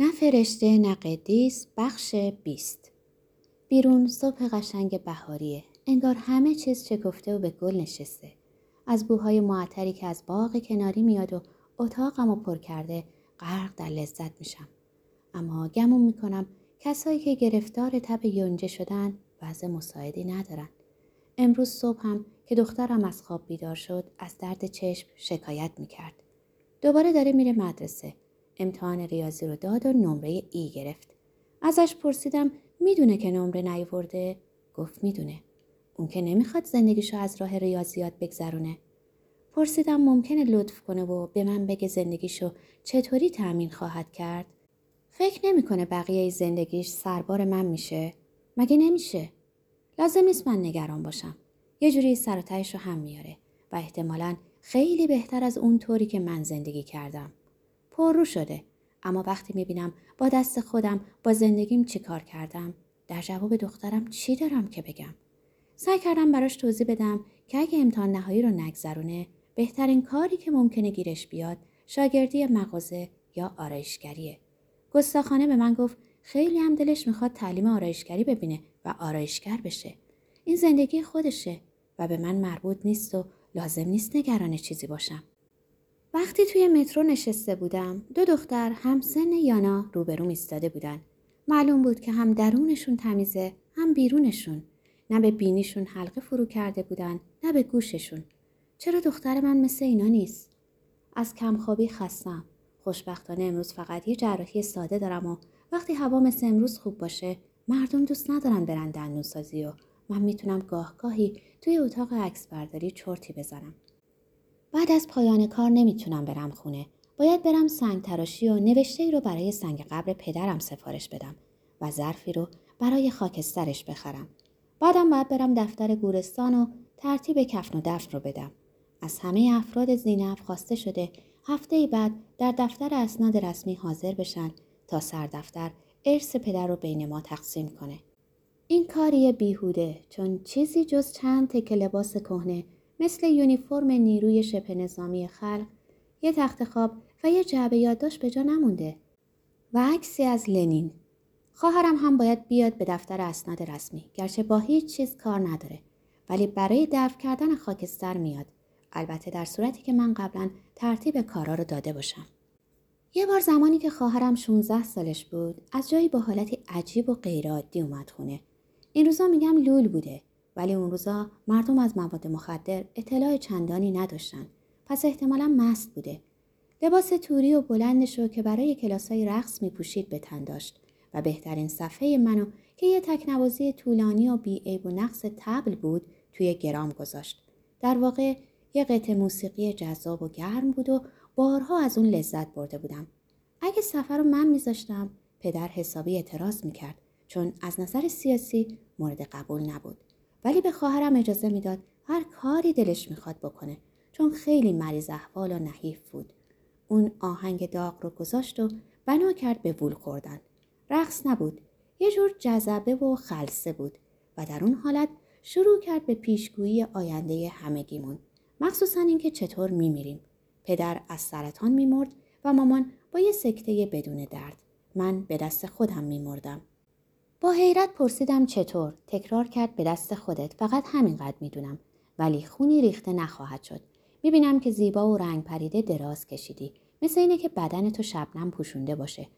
نه فرشته نه قدیس بخش بیست. بیرون صبح قشنگ بهاریه. انگار همه چیز چکفته و به گل نشسته. از بوهای معطری که از باغ کناری میاد و اتاقم و پر کرده غرق در لذت میشم. اما گمون می‌کنم کسایی که گرفتار تب یونجه شدن وضع مساعدی ندارن. امروز صبح هم که دخترم از خواب بیدار شد از درد چشم شکایت می‌کرد. دوباره داره میره مدرسه. امتحان ریاضی رو داد و نمره ای گرفت. ازش پرسیدم می‌دونه که نمره نیورده؟ گفت می‌دونه. اون که نمی‌خواد زندگیشو از راه ریاضیات بگذرونه. پرسیدم ممکنه لطف کنه و به من بگه زندگیشو چطوری تأمین خواهد کرد؟ فکر نمی‌کنه بقیه زندگیش سربار من میشه؟ مگه نمیشه؟ لازم نیست من نگران باشم. یه جوری سر و هم میاره و احتمالا خیلی بهتر از اون طوری که من زندگی کردم. پررو شده. اما وقتی می‌بینم با دست خودم با زندگیم چی کار کردم در جواب دخترم چی دارم که بگم؟ سعی کردم براش توضیح بدم که اگه امتحان نهایی رو نگذرونه بهترین کاری که ممکنه گیرش بیاد شاگردی مغازه یا آرایشگریه. گستاخانه به من گفت خیلی هم دلش می‌خواد تعلیم آرایشگری ببینه و آرایشگر بشه. این زندگی خودشه و به من مربوط نیست و لازم نیست نگران چیزی باشم. وقتی توی مترو نشسته بودم دو دختر هم سن یانا روبروم ایستاده بودن. معلوم بود که هم درونشون تمیزه هم بیرونشون. نه به بینیشون حلقه فرو کرده بودن نه به گوششون. چرا دختر من مثل اینا نیست؟ از کمخوابی خستم. خوشبختانه امروز فقط یه جراحی ساده دارم و وقتی هوا مثل امروز خوب باشه مردم دوست ندارن برن دندونسازی و من می‌تونم گاه گاهی توی اتاق عکس برداری چرتی بزنم. بعد از پایان کار نمی‌تونم برم خونه. باید برم سنگ تراشی و نوشته ای رو برای سنگ قبر پدرم سفارش بدم و ظرفی رو برای خاکسترش بخرم. بعدم باید برم دفتر گورستان و ترتیب کفن و دفن رو بدم. از همه افراد زینب خواسته شده هفته بعد در دفتر اسناد رسمی حاضر بشن تا سردفتر ارث پدر رو بین ما تقسیم کنه. این کاری بیهوده چون چیزی جز چند تکه لباس کهنه مثل یونیفرم نیروی شبه نظامی خلق یه تخت خواب و یه جعبه یادداشت به جا نمونده. و عکسی از لنین. خواهرم هم باید بیاد به دفتر اسناد رسمی گرچه با هیچ چیز کار نداره. ولی برای دفع کردن خاکستر میاد. البته در صورتی که من قبلا ترتیب کارا رو داده باشم. یه بار زمانی که خواهرم 16 سالش بود از جایی با حالتی عجیب و غیرعادی اومد خونه. این روزا میگم لول بوده. ولی اون روزا مردم از مواد مخدر اطلاع چندانی نداشتن. پس احتمالا مست بوده. لباس توری و بلندش رو که برای کلاسای رقص می پوشید به تن داشت و بهترین صفحه منو که یه تکنوازی طولانی و بیعیب و نقص تبل بود توی گرام گذاشت. در واقع یه قطع موسیقی جذاب و گرم بود و بارها از اون لذت برده بودم. اگه سفر رو من میذاشتم پدر حسابی اعتراض می‌کرد چون از نظر سیاسی مورد قبول نبود. ولی به خواهرم اجازه می‌داد هر کاری دلش می‌خواد بکنه چون خیلی مریض احوال و نحیف بود. اون آهنگ داغ رو گذاشت و بنا کرد به وول خوردن. رقص نبود یه جور جذبه و خلصه بود و در اون حالت شروع کرد به پیشگویی آینده همگیمون. مخصوصا اینکه چطور میمیریم. پدر از سرطان میمرد و مامان با یه سکته بدون درد. من به دست خودم میمردم. با حیرت پرسیدم چطور؟ تکرار کرد به دست خودت. فقط همینقدر می‌دونم. ولی خونی ریخته نخواهد شد. می‌بینم که زیبا و رنگ پریده دراز کشیدی. مثل اینه که بدن تو شبنم پوشونده باشه.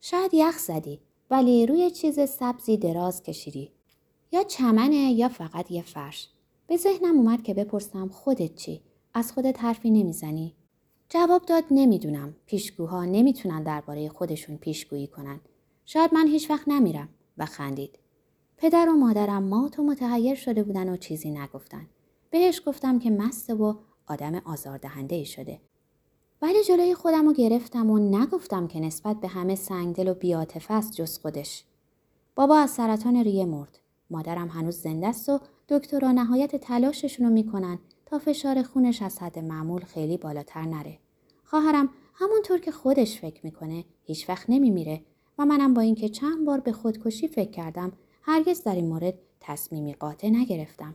شاید یخ زدی ولی روی چیز سبزی دراز کشیدی. یا چمنه یا فقط یه فرش. به ذهنم اومد که بپرسم خودت چی؟ از خودت حرفی نمی‌زنی؟ جواب داد نمی‌دونم. پیشگوها نمی‌تونن درباره خودشون پیشگویی کنن. شاید من هیچ وقت نمیرم. و خندید. پدر و مادرم مات و متحیر شده بودن و چیزی نگفتن. بهش گفتم که مست و آدم آزاردهنده ای شده. ولی جلوی خودم رو گرفتم و نگفتم که نسبت به همه سنگدل و بیاتفه است جز خودش. بابا از سرطان ریه مرد. مادرم هنوز زنده است و دکترها نهایت تلاششون رو می‌کنن تا فشار خونش از حد معمول خیلی بالاتر نره. خواهرم همونطور که خودش فکر می‌کنه هیچ وقت نمیمیره و منم با اینکه چند بار به خودکشی فکر کردم هرگز در این مورد تصمیمی قاطع نگرفتم.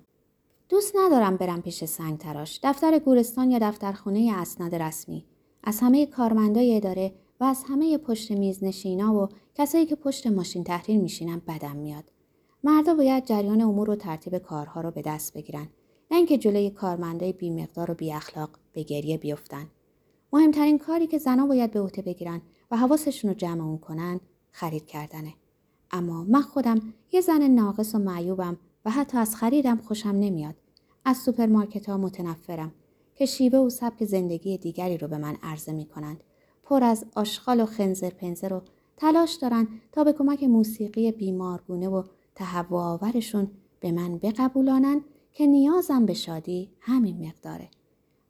دوست ندارم برم پیش سنگ تراش، دفتر گورستان یا دفترخونه اسناد رسمی. از همه کارمندای اداره و از همه پشت میز نشینا و کسایی که پشت ماشین تحریر میشینن بدم میاد. مردا باید جریان امور و ترتیب کارها رو به دست بگیرن نه اینکه جلوی کارمندای بیمقدار و بی اخلاق به گریه بیفتن. مهمترین کاری که زنها باید به عهده بگیرن و حواسشون رو جمع اون کنن خرید کردنه. اما من خودم یه زن ناقص و معیوبم و حتی از خریدم خوشم نمیاد. از سوپرمارکت ها متنفرم که شیوه و سبک زندگی دیگری رو به من عرضه می کنند. پر از آشغال و خنزر پنزر و تلاش دارن تا به کمک موسیقی بیمارگونه و تهوع آورشون به من بقبولانند که نیازم به شادی همین مقداره.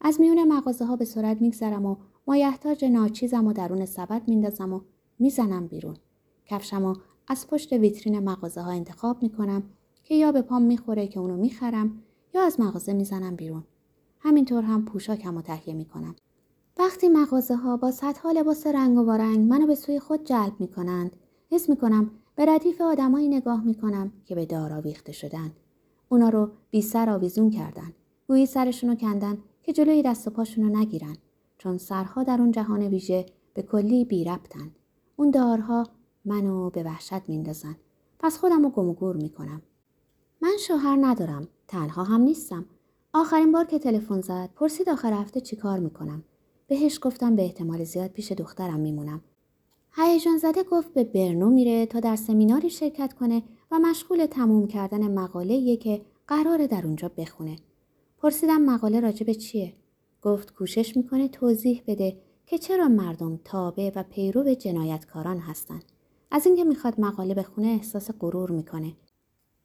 از میون مغازه ها به سرعت میگذرم و مایحتاج ناچیزم و درون سبد میندازم و می‌زنم بیرون. کفشم و از پشت ویترین مغازه ها انتخاب می‌کنم که یا به پام می‌خوره که اونو می‌خرم یا از مغازه می‌زنم بیرون. همینطور هم پوشاکم رو تهیه می‌کنم. وقتی مغازه ها با صدها لباس رنگ و وارنگ منو به سوی خود جلب می‌کنند حس می‌کنم به ردیف آدمایی نگاه می‌کنم که به دار آویخته شدن اونا رو بی سر آویزون کردن گویی سرشونو کندن که جلوی دست و پاشونو نگیرن چون سرها در اون جهان ویژه به کلی بی ربطن. اون دارها منو به وحشت میندازن پس خودم رو گم و گور می‌کنم من شوهر ندارم تنها هم نیستم آخرین بار که تلفن زد پرسید آخر هفته چیکار می‌کنم بهش گفتم به احتمال زیاد پیش دخترم میمونم هیجان زده گفت به برنو میره تا در سمیناری شرکت کنه و مشغول تموم کردن مقاله که قراره در اونجا بخونه. پرسیدم مقاله راجع به چیه؟ گفت کوشش می‌کنه توضیح بده که چرا مردم تابع و پیرو جنایتکاران هستن. از اینکه می‌خواد مقاله بخونه احساس غرور می‌کنه.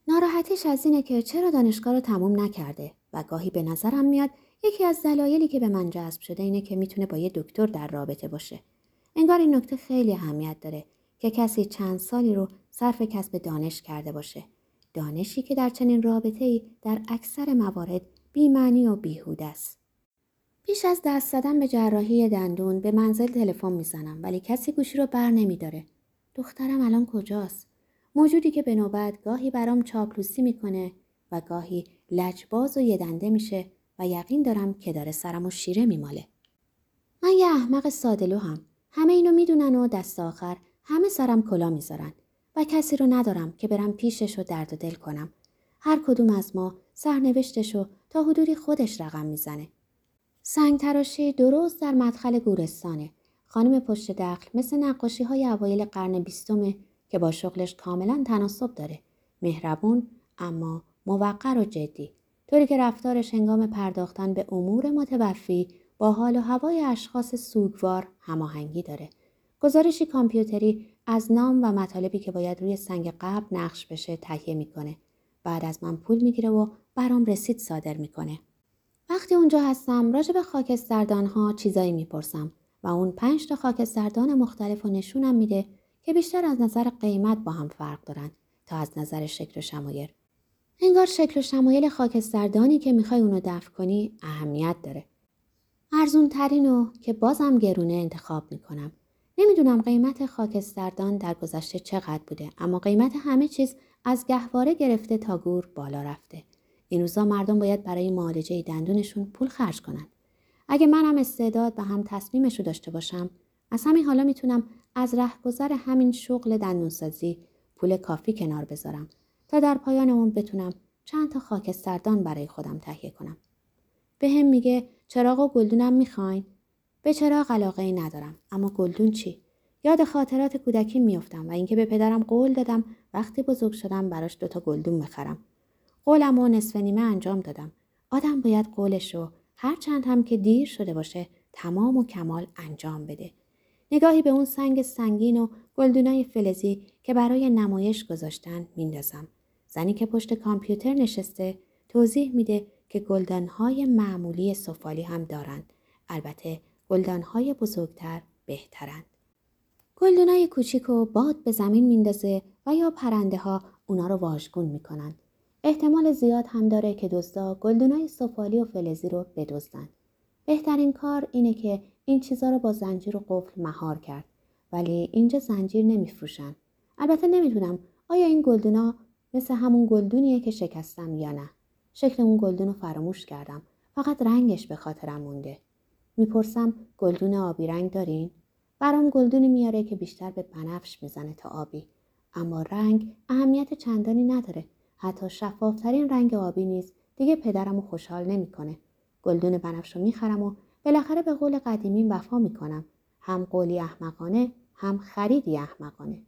ناراحتیش از اینه که چرا دانشگاه رو تموم نکرده و گاهی به نظرم میاد یکی از دلایلی که به من جذب شده اینه که می‌تونه با یه دکتر در رابطه باشه. انگار این نکته خیلی اهمیت داره که کسی چند سالی رو صرف کسب دانش کرده باشه. دانشی که در چنین رابطه ای در اکثر موارد بیمعنی و بیهود است. پیش از دست زدن به جراحی دندون به منزل تلفن می‌زنم ولی کسی گوشی رو بر نمیداره. دخترم الان کجاست؟ موجودی که به نوبت گاهی برام چاپلوسی می‌کنه و گاهی لجباز و یدنده میشه و یقین دارم که داره سرم و شیره میماله. من یه احمق سادلو هم. همه اینو می‌دونن و دست آخر همه سرم کلا می‌ذارن و کسی رو ندارم که برم پیشش و درد و دل کنم. هر کدوم از ما سرنوشتش رو تا حدودی خودش رقم می‌زنه. سنگ تراشی درست در مدخل گورستانه. خانم پشت دخل مثل نقاشی های اوایل قرن بیستمه که با شغلش کاملا تناسب داره. مهربون اما موقر و جدی. طوری که رفتارش هنگام پرداختن به امور متوفی با حال و هوای اشخاص سوگوار هماهنگی داره. گزارشی کامپیوتری از نام و مطالبی که باید روی سنگ قبل نقش بشه تهیه می‌کنه. بعد از من پول می‌گیره و برام رسید صادر می‌کنه. وقتی اونجا هستم راجع به خاکستردان ها چیزایی می‌پرسم و اون پنج تا خاکستردان مختلف و نشونم میده که بیشتر از نظر قیمت با هم فرق دارن تا از نظر شکل و شمایر. انگار شکل و شمایل خاکستردانی که می‌خوای اونو دفع کنی اهمیت داره. ارزون ترینو که بازم گرونه انتخاب می‌کنم. نمی‌دونم قیمت خاکستردان در گذشته چقدر بوده اما قیمت همه چیز از گهواره گرفته تا گور بالا رفته. این روزا مردم باید برای معالجه دندونشون پول خرج کنن. اگه منم استعداد و هم تصمیمش رو داشته باشم از همین حالا می‌تونم از رهگذر همین شغل دندونسازی پول کافی کنار بذارم تا در پایان اون بتونم چند تا خاکستردان برای خودم تهیه کنم. به هم میگه چراغ و گلدونم می‌خواین؟ به چراغ علاقه ای ندارم اما گلدون چی؟ یاد خاطرات کودکی میافتم و اینکه به پدرم قول دادم وقتی بزرگ شدم براش دوتا گلدون بخرم. قولم و نصف نیمه انجام دادم. آدم باید قولش رو هر چند هم که دیر شده باشه تمام و کمال انجام بده. نگاهی به اون سنگ سنگین و گلدونای فلزی که برای نمایش گذاشتن میندازم. زنی که پشت کامپیوتر نشسته توضیح میده که گلدانهای معمولی سفالی هم دارند. البته گلدانهای بزرگتر بهترند. گلدونای کوچیک و باد به زمین میندازه و یا پرنده ها اونا رو واژگون می‌کنن. احتمال زیاد هم داره که دزدا گلدونای سفالی و فلزی رو بدزدن. بهترین کار اینه که این چیزا رو با زنجیر و قفل مهار کرد. ولی اینجا زنجیر نمیفروشن. البته نمی‌دونم آیا این گلدونا مثل همون گلدونیه که شکستم یا نه. شکل اون گلدون رو فراموش کردم. فقط رنگش به خاطرم مونده. می‌پرسم گلدون آبی رنگ دارین؟ برام گلدونی میاره که بیشتر به بنفش می‌زنه تا آبی اما رنگ اهمیت چندانی نداره حتی شفافترین رنگ آبی نیز دیگه پدرم رو خوشحال نمی‌کنه. گلدون بنفش رو می‌خرم و بالاخره به قول قدیمیم وفا می‌کنم. هم قولی احمقانه هم خریدی احمقانه.